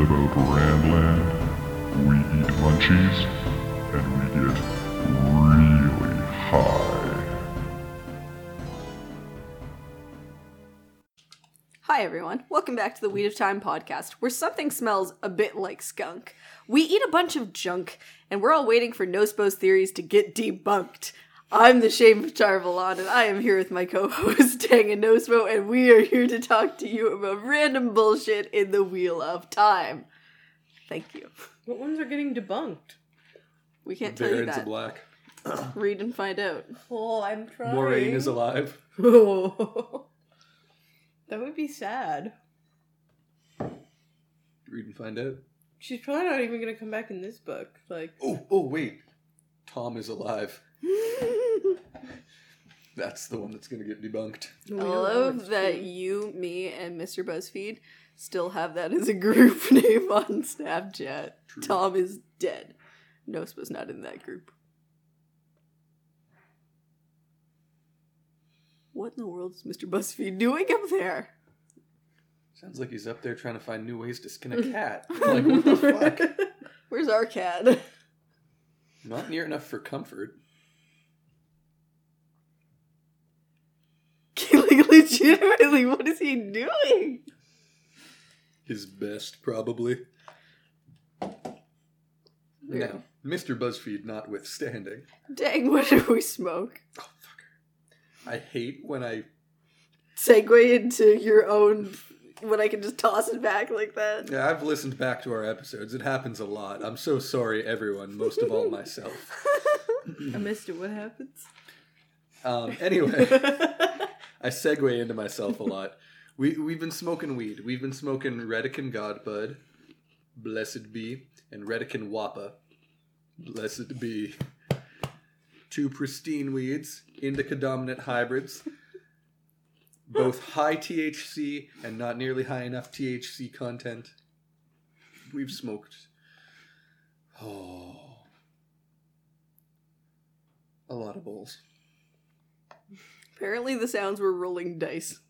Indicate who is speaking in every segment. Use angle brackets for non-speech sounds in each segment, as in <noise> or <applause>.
Speaker 1: of Randland, we eat munchies, and we get really high.
Speaker 2: Hi, everyone. Welcome back to the Weed of Time podcast, where something smells a bit like skunk. We eat a bunch of junk, and we're all waiting for Nospo's theories to get debunked. I'm the Shame of Tar Valon, and I am here with my co-host <laughs> Tang and Nospo, and we are here to talk to you about random bullshit in the Wheel of Time. Thank you.
Speaker 3: What ones are getting debunked?
Speaker 2: We can't tell you
Speaker 4: Baron's
Speaker 2: that.
Speaker 4: black. <clears throat>
Speaker 2: Read and find out.
Speaker 3: Oh, I'm trying.
Speaker 4: Moiraine is alive.
Speaker 3: Oh. <laughs> that would be sad.
Speaker 4: Read and find out.
Speaker 3: She's probably not even gonna come back in this book. Like,
Speaker 4: Oh, oh, wait. Tom is alive. <laughs> That's the one that's gonna get debunked.
Speaker 2: I
Speaker 3: we
Speaker 2: love that you, me, and Mr. BuzzFeed still have that as a group <laughs> name on Snapchat.
Speaker 4: True.
Speaker 2: Tom is dead. Nospo's not in that group. What in the world is Mr. BuzzFeed doing up there?
Speaker 4: Sounds like he's up there trying to find new ways to skin a cat. <laughs> like, what the fuck?
Speaker 2: Where's our cat?
Speaker 4: Not near enough for comfort.
Speaker 2: like, legitimately, what is he doing?
Speaker 4: His best, probably. Now, Mr. BuzzFeed notwithstanding.
Speaker 2: Dang, what did we smoke?
Speaker 4: Oh, fucker. I hate when I.
Speaker 2: Segue into your own. When I can just toss it back like that.
Speaker 4: Yeah, I've listened back to our episodes. It happens a lot. I'm so sorry, everyone, most of all <laughs> myself.
Speaker 3: I missed it. What happens?
Speaker 4: Um, anyway. <laughs> I segue into myself a lot. We we've been smoking weed. We've been smoking Redecan Godbud, blessed be, and Redecan Wappa, blessed be. Two pristine weeds, indica dominant hybrids, both high THC and not nearly high enough THC content. We've smoked. Oh. A lot of bowls.
Speaker 2: Apparently, the sounds were rolling dice.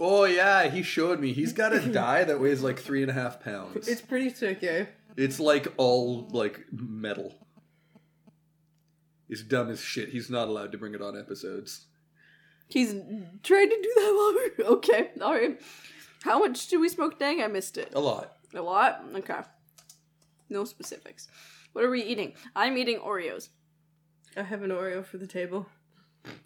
Speaker 4: Oh yeah, he showed me. He's got a <laughs> die that weighs like three and a half pounds.
Speaker 3: It's pretty sick, eh?
Speaker 4: It's like all like metal. It's dumb as shit. He's not allowed to bring it on episodes.
Speaker 2: He's trying to do that <laughs> while we're okay. All right. How much did we smoke? Dang, I missed it.
Speaker 4: A lot.
Speaker 2: A lot. Okay. No specifics. What are we eating? I'm eating Oreos.
Speaker 3: I have an Oreo for the table.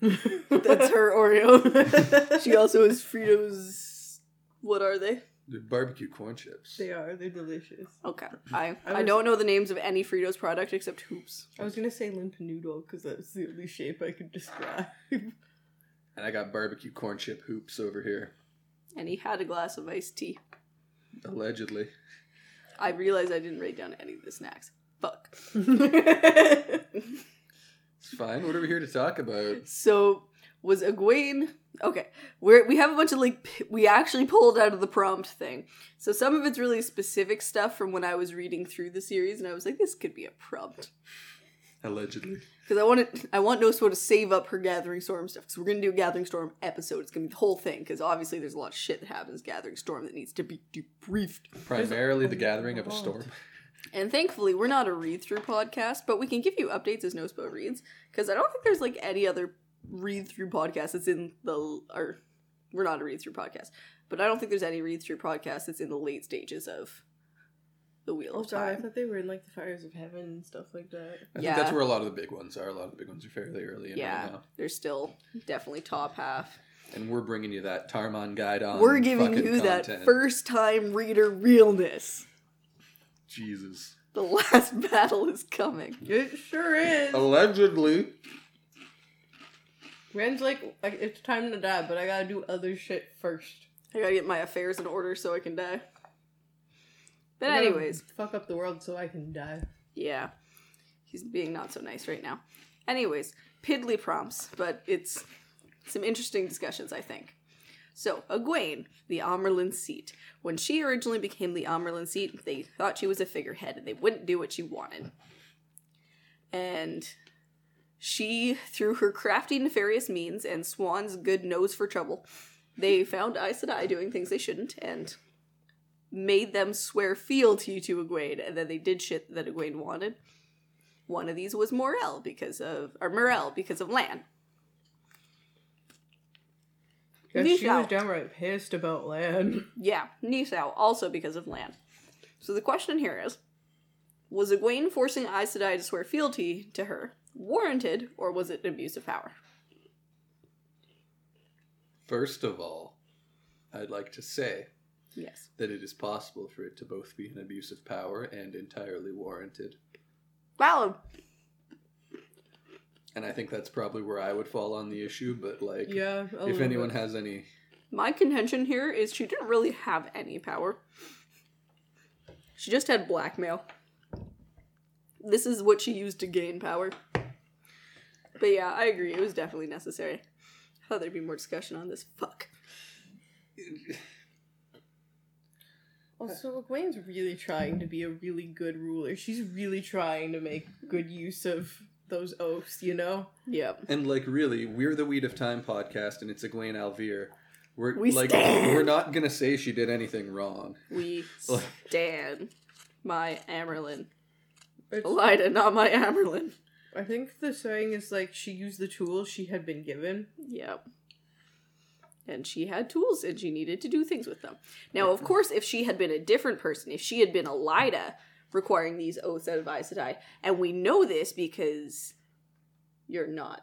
Speaker 2: That's her Oreo. <laughs> she also has Fritos. What are they?
Speaker 4: They're barbecue corn chips.
Speaker 3: They are. They're delicious.
Speaker 2: Okay. I
Speaker 3: I
Speaker 2: I,
Speaker 3: was-
Speaker 2: don't know the names of any Fritos product except Hoops.
Speaker 3: I was gonna say limp noodle because that's the only shape I could describe.
Speaker 4: And I got barbecue corn chip hoops over here.
Speaker 2: And he had a glass of iced tea.
Speaker 4: Allegedly.
Speaker 2: I realized I didn't write down any of the snacks. Fuck. <laughs> <laughs>
Speaker 4: It's fine. What are we here to talk about?
Speaker 2: So was Egwene okay? We're we have a bunch of like p- we actually pulled out of the prompt thing. So some of it's really specific stuff from when I was reading through the series, and I was like, this could be a prompt
Speaker 4: Allegedly.
Speaker 2: because I wanted I want Nospo to save up her Gathering Storm stuff because we're gonna do a Gathering Storm episode. It's gonna be the whole thing because obviously there's a lot of shit that happens Gathering Storm that needs to be debriefed.
Speaker 4: Primarily the gathering of a storm.
Speaker 2: And thankfully, we're not a read through podcast, but we can give you updates as Nospo reads because I don't think there's like any other read through podcast that's in the or we're not a read through podcast, but I don't think there's any read through podcast that's in the late stages of the Wheel
Speaker 3: oh,
Speaker 2: of
Speaker 3: sorry. I
Speaker 2: Time.
Speaker 3: thought they were in like the fires of heaven and stuff like that.
Speaker 4: I
Speaker 2: Yeah.
Speaker 4: think that's where a lot of the big ones are. A lot of the big ones are fairly early in
Speaker 2: Yeah,
Speaker 4: right now.
Speaker 2: there's still definitely top half.
Speaker 4: And we're bringing you that Tarmon Gai'don.
Speaker 2: we're giving
Speaker 4: fucking
Speaker 2: you that first time reader realness.
Speaker 4: Jesus.
Speaker 2: The last <laughs> battle is coming.
Speaker 3: It sure is.
Speaker 4: Allegedly.
Speaker 3: Ren's like, like, it's time to die, but I gotta do other shit first.
Speaker 2: I gotta get my affairs in order so I can die. But anyways,
Speaker 3: fuck up the world so I can die.
Speaker 2: Yeah. He's being not so nice right now. Anyways, piddly prompts, but it's some interesting discussions, I think. So, Egwene, the Amyrlin seat. When she originally became the Amyrlin seat, they thought she was a figurehead and they wouldn't do what she wanted. And she, through her crafty, nefarious means and Siuan's good nose for trouble, they found Aes Sedai doing things they shouldn't, and made them swear fealty to Egwene, and then they did shit that Egwene wanted. One of these was Myrelle because of or Myrelle because of Lan.
Speaker 3: Yeah, she was downright pissed about Lan. <laughs>
Speaker 2: Yeah, Nisao also because of Lan. So the question here is Was Egwene forcing Aes Sedai to swear fealty to her warranted, or was it an abuse of power?
Speaker 4: First of all, I'd like to say
Speaker 2: Yes.
Speaker 4: that it is possible for it to both be an abuse of power and entirely warranted.
Speaker 2: Valid.
Speaker 4: And I think that's probably where I would fall on the issue, but like
Speaker 3: Yeah.
Speaker 4: if anyone
Speaker 3: bit.
Speaker 4: has any
Speaker 2: My contention here is she didn't really have any power. She just had blackmail. This is what she used to gain power. But yeah, I agree. It was definitely necessary. I thought there'd be more discussion on this. Fuck.
Speaker 3: Also, Egwene's really trying to be a really good ruler. She's really trying to make good use of those oaths, you know?
Speaker 2: Yep.
Speaker 4: And like really, we're the Weed of Time podcast, and it's Egwene al'Vere. We're
Speaker 2: We
Speaker 4: like
Speaker 2: stand.
Speaker 4: we're not gonna say she did anything wrong.
Speaker 2: We <laughs>
Speaker 4: Like-
Speaker 2: stand my Amyrlin.
Speaker 3: It's-
Speaker 2: Elaida, not my Amyrlin.
Speaker 3: I think the saying is like she used the tools she had been given.
Speaker 2: Yep. And she had tools and she needed to do things with them. Now, of course, if she had been a different person, if she had been Elaida requiring these oaths out of Aes Sedai, and we know this because you're not.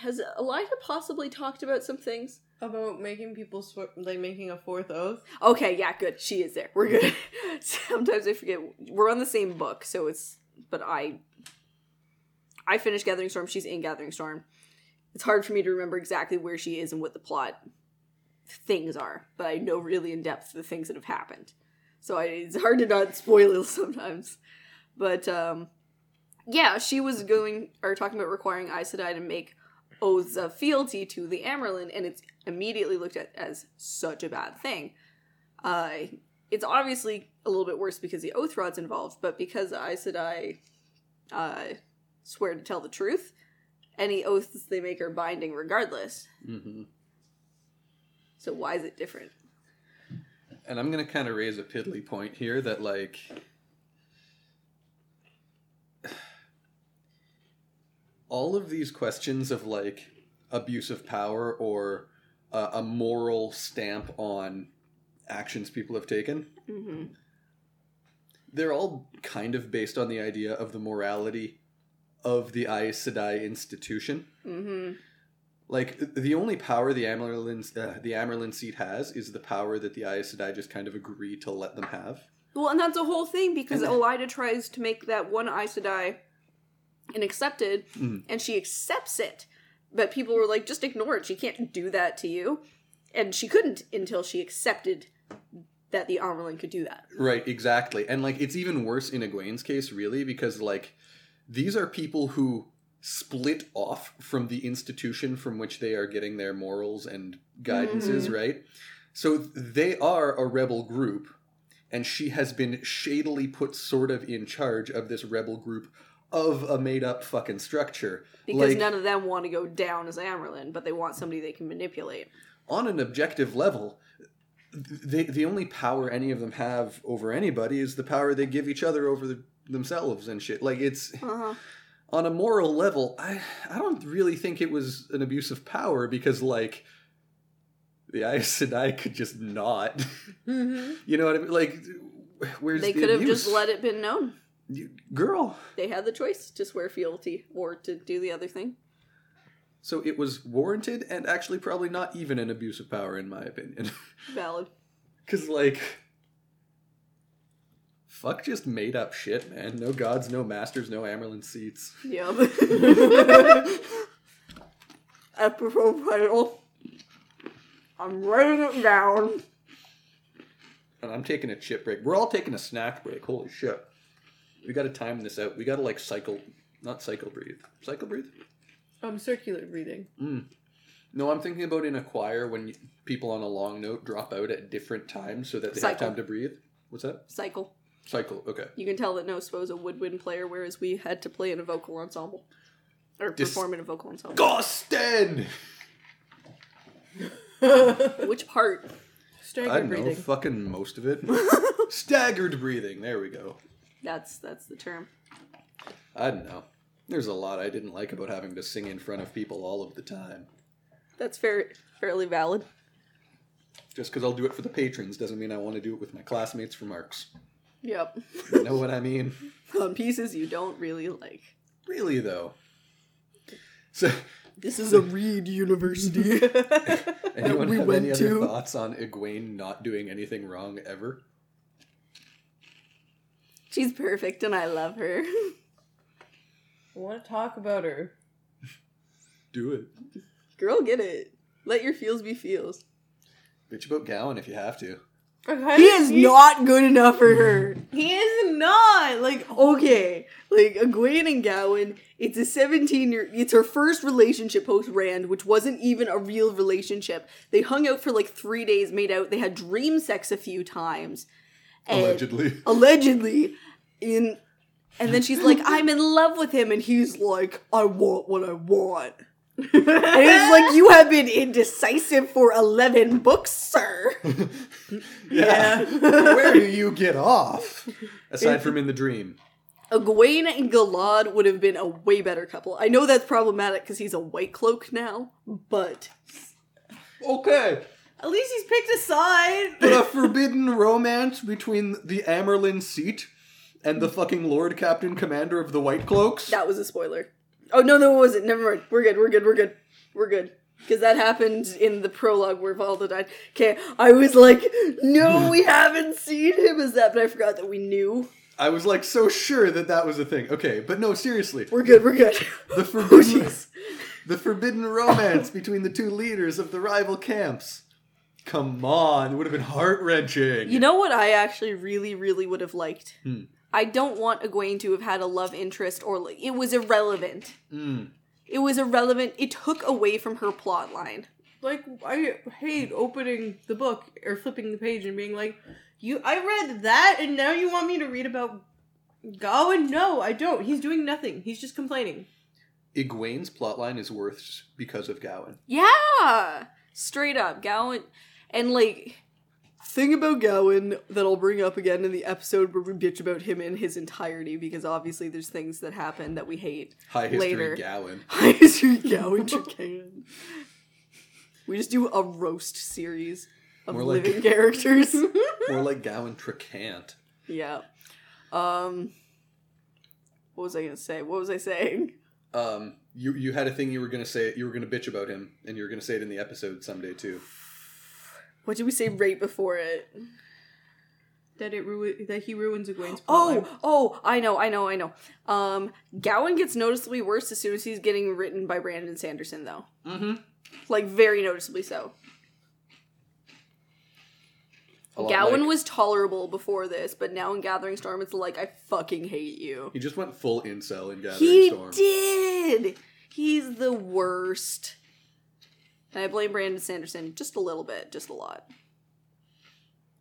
Speaker 2: Has Elaida possibly talked about some things?
Speaker 3: About making people swear, like making a fourth oath.
Speaker 2: Okay, yeah, good. She is there. We're good. <laughs> Sometimes I forget. We're on the same book, so it's. But I. I finished Gathering Storm. She's in Gathering Storm. It's hard for me to remember exactly where she is and what the plot things are, but I know really in depth the things that have happened. So I, it's hard to not spoil it <laughs> sometimes. But um, yeah, she was going or talking about requiring Aes Sedai to make oaths of fealty to the Amyrlin, and it's immediately looked at as such a bad thing. Uh, it's obviously a little bit worse because the oath rod's involved, but because Aes Sedai uh, swear to tell the truth, any oaths they make are binding regardless.
Speaker 4: hmm
Speaker 2: So why is it different?
Speaker 4: And I'm gonna kind of raise a piddly point here that like. All of these questions of like abuse of power or uh, a moral stamp on actions people have taken,
Speaker 2: hmm
Speaker 4: they're all kind of based on the idea of the morality of the Aes Sedai institution.
Speaker 2: hmm
Speaker 4: Like the only power the Amyrlin uh, the Amyrlin seat has is the power that the Aes Sedai just kind of agree to let them have.
Speaker 2: Well, and that's the whole thing because
Speaker 4: And-
Speaker 2: Elaida tries to make that one Aes Sedai and accepted,
Speaker 4: Mm.
Speaker 2: and she accepts it. But people were like, just ignore it. She can't do that to you. And she couldn't until she accepted that the Amyrlin could do that.
Speaker 4: Right, exactly. And like it's even worse in Egwene's case, really, because like these are people who split off from the institution from which they are getting their morals and guidances, right? So they are a rebel group, and she has been shadily put sort of in charge of this rebel group of a made up fucking structure.
Speaker 2: Because
Speaker 4: like
Speaker 2: none of them want to go down as Amyrlin, but they want somebody they can manipulate.
Speaker 4: on an objective level, they, the only power any of them have over anybody is the power they give each other over the, themselves and shit. Like it's
Speaker 2: Uh-huh.
Speaker 4: On a moral level, I I don't really think it was an abuse of power because like the Aes Sedai could just not.
Speaker 3: Mm-hmm. <laughs>
Speaker 4: you know what I mean? Like where's
Speaker 2: They
Speaker 4: the
Speaker 2: could have just let it been known.
Speaker 4: You- girl.
Speaker 2: They had the choice to swear fealty or to do the other thing.
Speaker 4: So it was warranted and actually probably not even an abuse of power in my opinion. <laughs>
Speaker 2: Valid.
Speaker 4: Cause like Fuck just made up shit, man. No gods, no masters, no Amyrlin seats.
Speaker 2: Yep. <laughs> Episode title. I'm writing it down.
Speaker 4: And I'm taking a chip break. We're all taking a snack break. Holy shit. We gotta time this out. We gotta like cycle not cycle breathe. Cycle breathe?
Speaker 3: Um, circular breathing. Mm.
Speaker 4: No, I'm thinking about in a choir when you, people on a long note drop out at different times so that they have time to breathe. What's that?
Speaker 2: Cycle.
Speaker 4: Cycle. Okay.
Speaker 2: You can tell that Nospo's a woodwind player, whereas we had to play in a vocal ensemble. Or
Speaker 4: Dis-
Speaker 2: perform in a vocal ensemble.
Speaker 4: Gosten! <laughs>
Speaker 2: Which part?
Speaker 3: Staggered
Speaker 4: I don't know,
Speaker 3: breathing.
Speaker 4: fucking most of it. <laughs> Staggered breathing. There we go.
Speaker 2: That's that's the term.
Speaker 4: I don't know. There's a lot I didn't like about having to sing in front of people all of the time.
Speaker 2: That's fair, fairly valid.
Speaker 4: Just because I'll do it for the patrons doesn't mean I want to do it with my classmates for marks.
Speaker 2: Yep. <laughs>
Speaker 4: You know what I mean?
Speaker 2: On pieces you don't really like.
Speaker 4: Really, though. So,
Speaker 3: This is a Reed University. <laughs>
Speaker 4: anyone
Speaker 3: we
Speaker 4: have
Speaker 3: went
Speaker 4: any other
Speaker 3: to.
Speaker 4: thoughts on Egwene not doing anything wrong ever?
Speaker 2: She's perfect and I love her.
Speaker 3: I want to talk about her.
Speaker 4: Do it.
Speaker 2: Girl, get it. Let your feels be feels.
Speaker 4: Bitch about Gawyn if you have to.
Speaker 2: He is not good enough for her.
Speaker 3: He is not like
Speaker 2: Okay, like Egwene and Gawyn, it's a 17 year, it's her first relationship post Rand, which wasn't even a real relationship. They hung out for like three days, made out, they had dream sex a few times. and-
Speaker 4: Allegedly. <laughs>
Speaker 2: Allegedly. In, and then she's like, I'm in love with him, and he's like, I want what I want. And it's like, you have been indecisive for 11 books, sir. <laughs>
Speaker 4: Yeah. Where do you get off? Aside from in the dream.
Speaker 2: Egwene and Galad would have been a way better couple. I know that's problematic because he's a white cloak now, but
Speaker 4: Okay.
Speaker 3: at least he's picked a side.
Speaker 4: But <laughs> a forbidden romance between the Amerlin seat and the fucking Lord Captain Commander of the White Cloaks?
Speaker 2: that was a spoiler. Oh no, no, it wasn't. Never mind. We're good. We're good. We're good. We're good. Because that happened in the prologue where Valda died. Okay, I was like, no, <laughs> we haven't seen him as that, but I forgot that we knew.
Speaker 4: I was like so sure that that was a thing. Okay, but no, seriously.
Speaker 2: We're good. We're good.
Speaker 4: The <laughs>
Speaker 2: Oh,
Speaker 4: forbidden,
Speaker 2: jeez.
Speaker 4: the forbidden romance between the two leaders of the rival camps. Come on, it would have been heart wrenching.
Speaker 2: You know what I actually really, really would have liked?
Speaker 4: Hmm.
Speaker 2: I don't want Egwene to have had a love interest or like, it was irrelevant.
Speaker 4: Mm.
Speaker 2: It was irrelevant. It took away from her plot line.
Speaker 3: Like I hate opening the book or flipping the page and being like, "You, I read that, and now you want me to read about Gawyn? No, I don't. He's doing nothing. He's just complaining."
Speaker 4: Egwene's plotline is worse because of Gawyn.
Speaker 2: Yeah, straight up, Gawyn, and like thing about Gawyn that I'll bring up again in the episode where we bitch about him in his entirety because obviously there's things that happen that we hate.
Speaker 4: High history
Speaker 2: Later. <laughs>
Speaker 4: Gawyn.
Speaker 2: High history Gawyn Trakand. We just do a roast series of
Speaker 4: More like-
Speaker 2: living characters. <laughs>
Speaker 4: More like Gawyn Tricant.
Speaker 2: yeah. Um. What was I gonna say? What was I saying?
Speaker 4: Um, you you had a thing you were gonna say. You were gonna bitch about him, and you were gonna say it in the episode someday too.
Speaker 2: What did we say right before it?
Speaker 3: That it ru- that he ruins Egwene's plotline.
Speaker 2: Oh, oh, I know, I know, I know. Um, Gawyn gets noticeably worse as soon as he's getting written by Brandon Sanderson, though.
Speaker 4: Mm-hmm.
Speaker 2: Like very noticeably so.
Speaker 4: A
Speaker 2: Gawyn
Speaker 4: like-
Speaker 2: was tolerable before this, but now in Gathering Storm, it's like I fucking hate you.
Speaker 4: He just went full incel in Gathering
Speaker 2: He
Speaker 4: Storm.
Speaker 2: He did. He's the worst. And I blame Brandon Sanderson just a little bit, just a lot.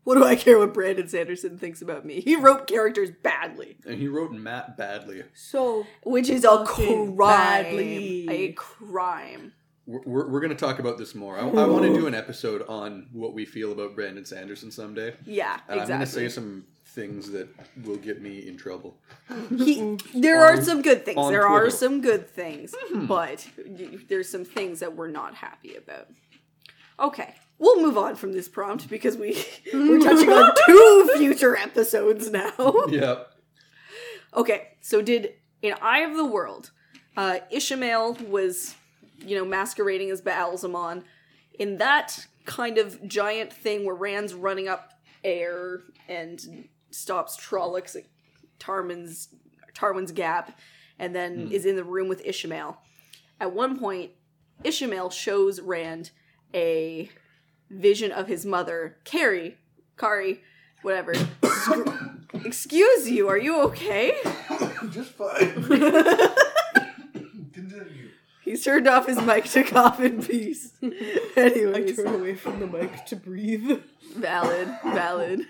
Speaker 2: What do I care what Brandon Sanderson thinks about me? He wrote characters badly,
Speaker 4: And he wrote Mat badly.
Speaker 3: so
Speaker 2: which is a crime.
Speaker 3: badly.
Speaker 2: A crime.
Speaker 4: We're, we're, we're going to talk about this more. I, I want to do an episode on what we feel about Brandon Sanderson someday.
Speaker 2: Yeah,
Speaker 4: And I'm going to say some things that will get me in trouble.
Speaker 2: He, there are some good things.
Speaker 4: on
Speaker 2: There are some good things, but there's some things that we're not happy about. Okay, we'll move on from this prompt because we we're <laughs> touching on two future episodes now.
Speaker 4: Yep.
Speaker 2: Okay, so did in Eye of the World, uh, Ishamael was, you know, masquerading as Baalzamon. In that kind of giant thing where Rand's running up air and stops Trollocs at Tarman's Tarwin's Gap, and then hmm. is in the room with Ishamael. At one point, Ishamael shows Rand a vision of his mother, Carrie, Kari, whatever. <coughs> Excuse you, are you okay? <coughs>
Speaker 4: Just fine. Continue.
Speaker 2: He's turned off his mic to cough in peace. <laughs>
Speaker 3: I
Speaker 2: Anyways,
Speaker 3: turn away from the mic to breathe.
Speaker 2: valid, valid.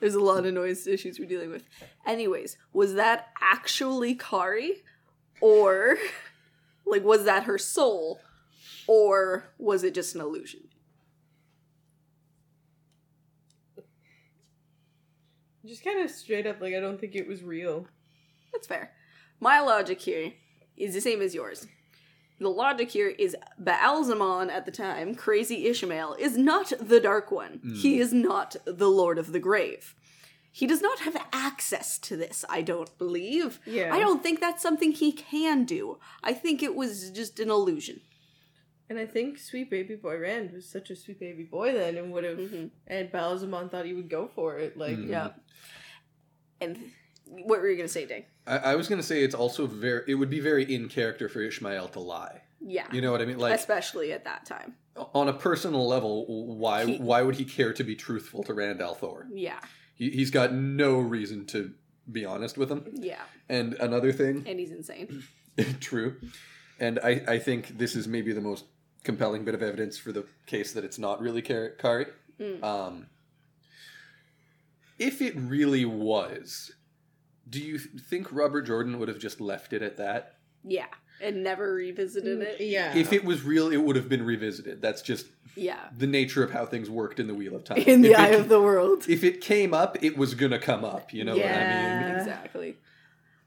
Speaker 2: There's a lot of noise issues we're dealing with. Anyways, was that actually Kari? Or, like, was that her soul? Or was it just an illusion?
Speaker 3: Just kind of straight up, like, I don't think it was real.
Speaker 2: That's fair. My logic here is the same as yours. The logic here is Baalzamon at the time, crazy Ishamael, is not the Dark One. He is not the Lord of the Grave. He does not have access to this, I don't believe.
Speaker 3: Yeah.
Speaker 2: I don't think that's something he can do. I think it was just an illusion.
Speaker 3: And I think Sweet Baby Boy Rand was such a sweet baby boy then, and would have.
Speaker 2: Mhm.
Speaker 3: And Baalzamon thought he would go for it. Like,
Speaker 4: Mhm.
Speaker 2: Yeah. And what were you going to say, Dave?
Speaker 4: I, I was going to say it's also very. It would be very in character for Ishamael to lie.
Speaker 2: Yeah.
Speaker 4: You know what I mean? Like
Speaker 2: Especially at that time.
Speaker 4: on a personal level, why
Speaker 2: He-
Speaker 4: why would he care to be truthful to Rand al'Thor?
Speaker 2: Yeah.
Speaker 4: He, he's got no reason to be honest with him.
Speaker 2: Yeah.
Speaker 4: And another thing,
Speaker 2: And he's insane. <laughs>
Speaker 4: true, and I I think this is maybe the most compelling bit of evidence for the case that it's not really Kar- Kari.
Speaker 2: Mm.
Speaker 4: Um, if it really was, do you think Robert Jordan would have just left it at that?
Speaker 2: Yeah. And never revisited it.
Speaker 3: yeah.
Speaker 4: If it was real, it would have been revisited. That's just
Speaker 2: Yeah.
Speaker 4: the nature of how things worked in the Wheel of Time.
Speaker 2: In the
Speaker 4: If
Speaker 2: eye
Speaker 4: it-
Speaker 2: of the world.
Speaker 4: If it came up, it was gonna come up. You know what I mean?
Speaker 2: Exactly.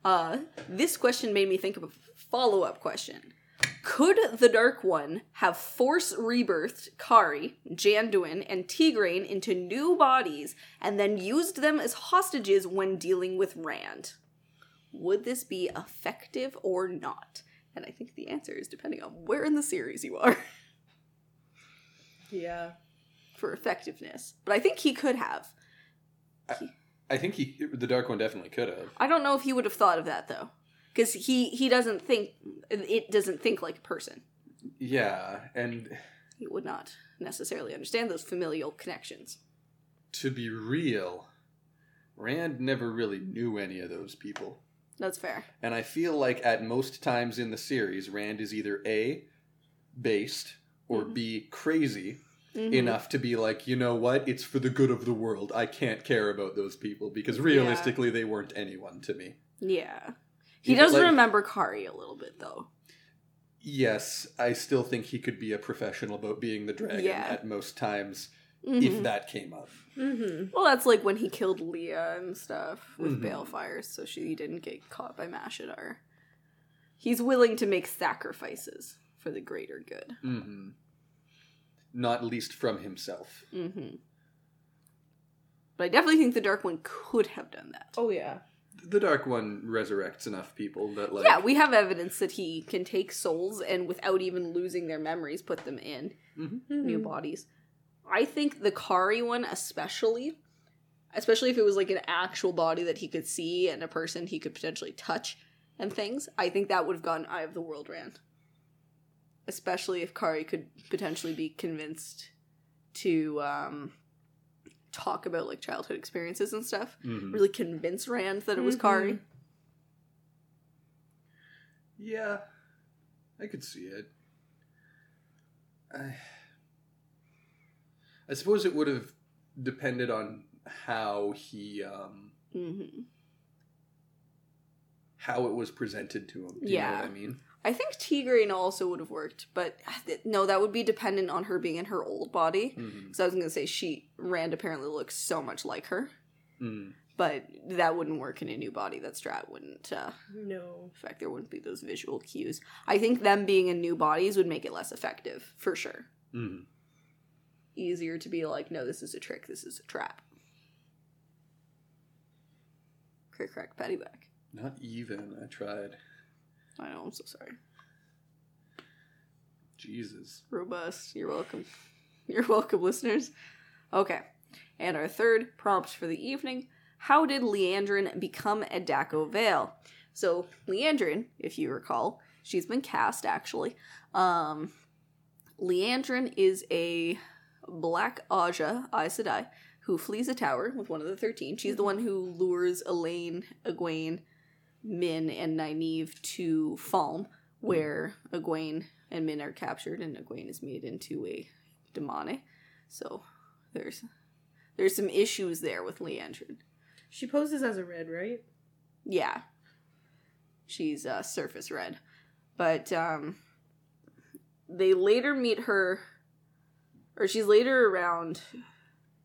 Speaker 2: Uh, this question made me think of a follow up question. Could the Dark One have force rebirthed Kari, Janduin, and Tigraine into new bodies and then used them as hostages when dealing with Rand? Would this be effective or not? And I think the answer is depending on where in the series you are <laughs>
Speaker 3: yeah.
Speaker 2: for effectiveness. But I think he could have.
Speaker 4: I think he, the Dark One, definitely could have.
Speaker 2: I don't know if he would have thought of that though, because he he doesn't think it doesn't think like a person.
Speaker 4: Yeah, and
Speaker 2: He would not necessarily understand those familial connections.
Speaker 4: to be real, Rand never really knew any of those people.
Speaker 2: That's fair.
Speaker 4: And I feel like at most times in the series, Rand is either A, based, or B, crazy
Speaker 2: Mhm.
Speaker 4: enough to be like, you know what, it's for the good of the world. I can't care about those people because realistically, they weren't anyone to me.
Speaker 2: Yeah. He does
Speaker 4: like-
Speaker 2: remember Kari a little bit though.
Speaker 4: Yes, I still think he could be a professional about being the dragon
Speaker 2: Yeah.
Speaker 4: at most times
Speaker 2: Mhm.
Speaker 4: if that came up.
Speaker 3: Mm-hmm.
Speaker 2: Well, that's like when he killed Liah and stuff with
Speaker 4: Mhm.
Speaker 2: balefires, so she didn't get caught by Mashadar. He's willing to make sacrifices for the greater good.
Speaker 4: hmm Not least from himself.
Speaker 2: hmm But I definitely think the Dark One could have done that.
Speaker 3: Oh yeah.
Speaker 4: The Dark One resurrects enough people that, like,
Speaker 2: yeah, we have evidence that he can take souls and without even losing their memories, put them in
Speaker 4: Mhm.
Speaker 2: new bodies. I think the Kari one, especially, especially if it was like an actual body that he could see and a person he could potentially touch and things, I think that would have gone Eye of the World Rand. Especially if Kari could potentially be convinced to um, talk about like childhood experiences and stuff.
Speaker 4: Mhm.
Speaker 2: Really convince Rand that it was
Speaker 3: Mhm.
Speaker 2: Kari.
Speaker 4: Yeah, I could see it. I, I suppose it would have depended on how he, um,
Speaker 2: hmm
Speaker 4: how it was presented to him. Do you know
Speaker 2: Yeah.
Speaker 4: what I mean?
Speaker 2: I think Tigraine also would have worked, but <sighs> th- no, that would be dependent on her being in her old body. Because I was going to say she Rand apparently looks so much like her,
Speaker 4: Mm.
Speaker 2: but that wouldn't work in a new body. That Strat wouldn't. Uh,
Speaker 3: No.
Speaker 2: in fact, there wouldn't be those visual cues. I think them being in new bodies would make it less effective for sure.
Speaker 4: Mm.
Speaker 2: Easier to be like, no, this is a trick. This is a trap. Correct, correct, patty back.
Speaker 4: Not even. I tried.
Speaker 2: I know. I'm so sorry.
Speaker 4: Jesus.
Speaker 2: robust. You're welcome. <laughs> You're welcome, listeners. Okay. And our third prompt for the evening How did Liandrin become a da'covale? So, Liandrin, if you recall, she's been cast actually. Um, Liandrin is a black Ajah Aes Sedai who flees a tower with one of the 13. She's the one who lures Elayne, Egwene, Min, and Nynaeve to Falme, where Egwene and Min are captured, and Egwene is made into a damane. So there's there's some issues there with Liandrin.
Speaker 3: She poses as a red, right?
Speaker 2: Yeah, she's uh, surface red, but um, they later meet her, or she's later around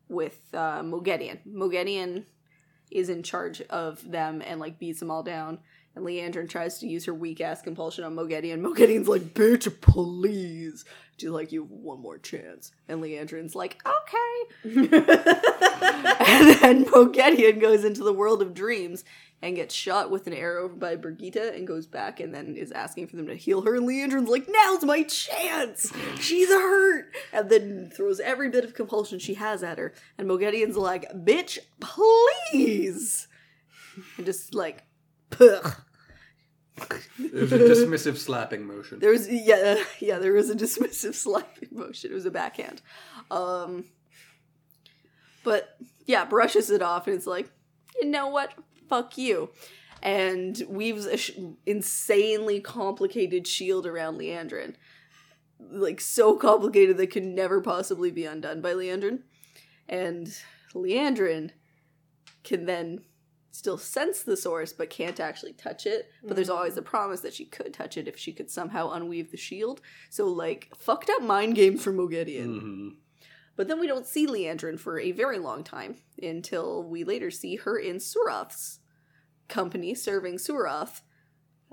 Speaker 2: with uh, Moghedien. Moghedien is in charge of them and like beats them all down. And Liandrin tries to use her weak ass compulsion on Moghedien. Moghedien's like, bitch, please. She's like, you have one more chance. And Liandrin's like, okay. <laughs> and then Moghedien goes into the world of dreams and gets shot with an arrow by Birgitte and goes back and then is asking for them to heal her. And Liandrin's like, now's my chance. She's hurt. And then throws every bit of compulsion she has at her. And Moghedien's like, bitch, please. And just like, Pugh.
Speaker 4: There's a dismissive slapping motion.
Speaker 2: There was yeah yeah there was a dismissive <laughs> slapping motion. It was a backhand, um, but yeah brushes it off and it's like you know what fuck you, and weaves a sh- insanely complicated shield around Liandrin, like so complicated that could never possibly be undone by Liandrin, and Liandrin can then still sense the source but can't actually touch it. But there's always the promise that she could touch it if she could somehow unweave the shield. So like fucked up mind game for Moghedien.
Speaker 4: hmm
Speaker 2: But then we don't see Liandrin for a very long time until we later see her in Suroth's company serving Suroth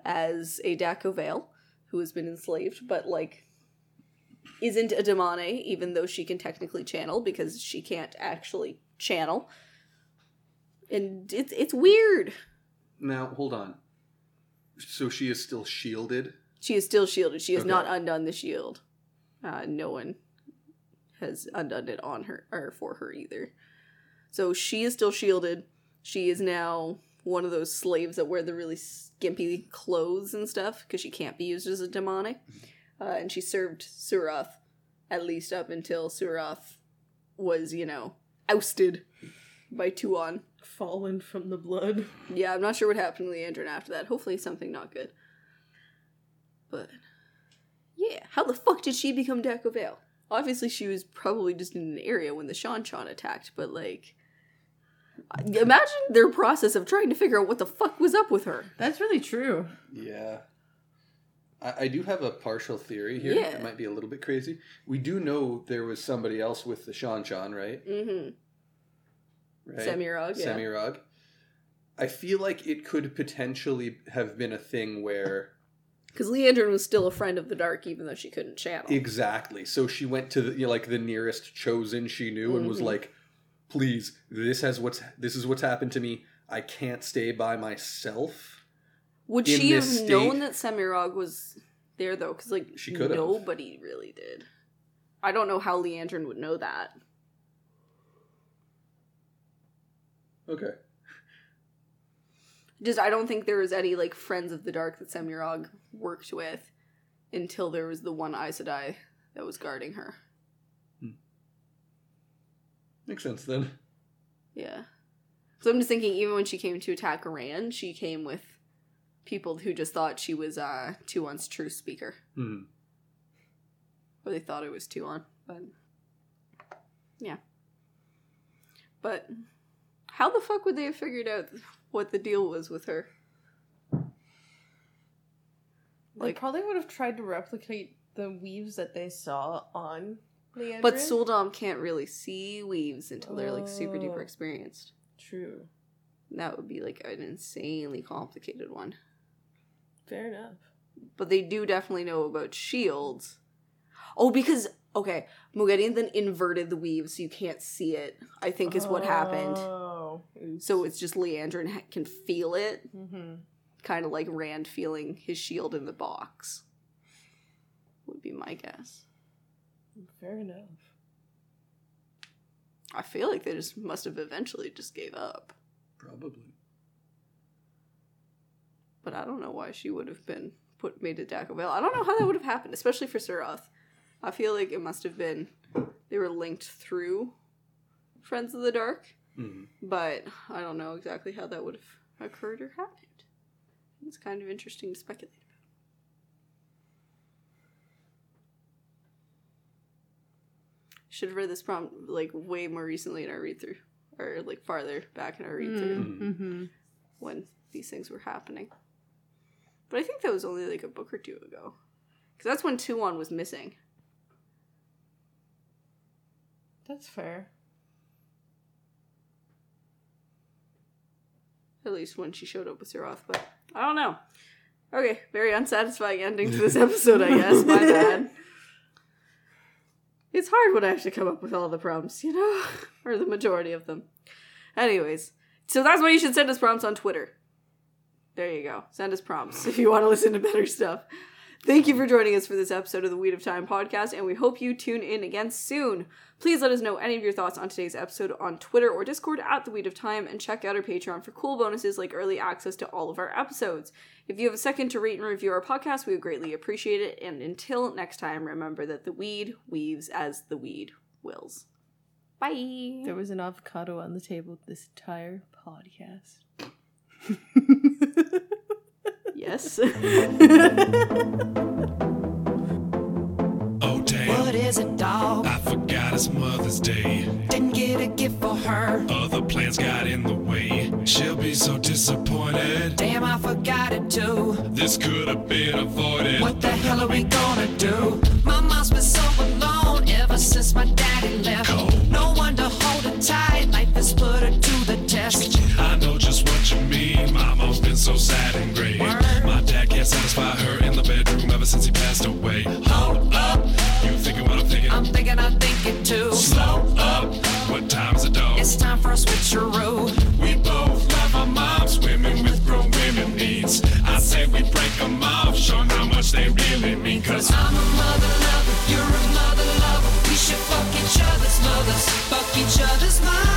Speaker 2: as a da'covale who has been enslaved, but like isn't a damane, even though she can technically channel because she can't actually channel. And it's it's weird.
Speaker 4: Now, hold on. So she is still shielded?
Speaker 2: She is still shielded. She has
Speaker 4: Okay.
Speaker 2: not undone the shield. Uh, no one has undone it on her or for her either. So she is still shielded. She is now one of those slaves that wear the really skimpy clothes and stuff because she can't be used as a demonic. Uh, and she served Suroth at least up until Suroth was, you know, ousted by Tuon.
Speaker 3: Fallen from the blood.
Speaker 2: Yeah, I'm not sure what happened to Liandrin after that. Hopefully something not good. But yeah, how the fuck did she become da'covale? Obviously she was probably just in an area when the Seanchan attacked, but like imagine their process of trying to figure out what the fuck was up with her.
Speaker 3: That's really true.
Speaker 4: Yeah. I, I do have a partial theory here.
Speaker 2: Yeah.
Speaker 4: It might be a little bit crazy. We do know there was somebody else with the Seanchan, right?
Speaker 2: Mm-hmm.
Speaker 4: right?
Speaker 2: Semirhage, yeah.
Speaker 4: Semirhage. I feel like it could potentially have been a thing where
Speaker 2: Because Liandrin was still a friend of the dark even though she couldn't channel.
Speaker 4: exactly. So she went to the, you know, like the nearest chosen she knew and was
Speaker 2: Mhm.
Speaker 4: like, "Please, this has what's this is what's happened to me. I can't stay by myself."
Speaker 2: Would she have
Speaker 4: state-
Speaker 2: known that Semirhage was there though? Because like
Speaker 4: She could
Speaker 2: nobody really did. I don't know how Liandrin would know that.
Speaker 4: Okay.
Speaker 2: Just I don't think there was any like friends of the dark that Semirhage worked with until there was the one Aes Sedai that was guarding her.
Speaker 4: Makes sense then.
Speaker 2: Yeah. So I'm just thinking even when she came to attack Iran, she came with people who just thought she was uh Tuon's Truthspeaker.
Speaker 4: Hmm.
Speaker 2: Or they thought it was Tuon, but yeah. But how the fuck would they have figured out what the deal was with her?
Speaker 3: They
Speaker 2: Like-
Speaker 3: probably would have tried to replicate the weaves that they saw on Liandrin.
Speaker 2: But sul'dam can't really see weaves until they're like super
Speaker 3: Oh.
Speaker 2: duper experienced.
Speaker 3: True.
Speaker 2: That would be like an insanely complicated one.
Speaker 3: Fair enough.
Speaker 2: But they do definitely know about shields. Oh, because okay, Moghedien then inverted the weave so you can't see it. I think is what happened.
Speaker 3: Oh. Oh.
Speaker 2: So it's just Liandrin ha- can feel it,
Speaker 3: Mm-hmm.
Speaker 2: kind of like Rand feeling his shield in the box. Would be my guess.
Speaker 3: Fair enough.
Speaker 2: I feel like they just must have eventually just gave up.
Speaker 4: Probably.
Speaker 2: But I don't know why she would have been put made a da'covale. I don't know how that would have happened, especially for Suroth. I feel like it must have been they were linked through Friends of the Dark,
Speaker 4: Hmm.
Speaker 2: but I don't know exactly how that would have occurred or happened. It's kind of interesting to speculate about. Should have read this prompt like way more recently in our read through, or like farther back in our read through
Speaker 3: Mm-hmm.
Speaker 2: when these things were happening. But I think that was only like a book or two ago. Because that's when Tuon was missing.
Speaker 3: That's fair.
Speaker 2: At least when she showed up with Suroth, but I don't know. Okay, very unsatisfying ending to this episode, I guess. My <laughs> bad. It's hard when I have to come up with all the prompts, you know? <laughs> or the majority of them. Anyways, so that's why you should send us prompts on Twitter. There you go. Send us prompts if you want to listen to better stuff. Thank you for joining us for this episode of the Weed of Time podcast, and we hope you tune in again soon. Please let us know any of your thoughts on today's episode on Twitter or Discord at the Weed of Time, and check out our Patreon for cool bonuses like early access to all of our episodes. If you have a second to rate and review our podcast, we would greatly appreciate it. And until next time, remember that the weed weaves as the weed wills. Bye.
Speaker 3: There was an avocado on the table this entire podcast. <laughs>
Speaker 2: Yes. <laughs>
Speaker 5: Oh damn,
Speaker 6: What is it, dog?
Speaker 5: I forgot it's Mother's Day.
Speaker 6: Didn't get a gift for her.
Speaker 5: Other plans got in the way. She'll be so disappointed.
Speaker 6: Damn, I forgot it too.
Speaker 5: This could have been avoided.
Speaker 6: What the hell are we gonna do? My mom's been so alone ever since my daddy left.
Speaker 5: Cold.
Speaker 6: No one to hold her tight. Life has put her to the test. For a switcheroo.
Speaker 5: We both love our moms, women with grown women needs. I say we break them off, show how much they really mean. Cause
Speaker 6: I'm a mother lover, you're a mother lover. We should fuck each other's mothers, fuck each other's moms.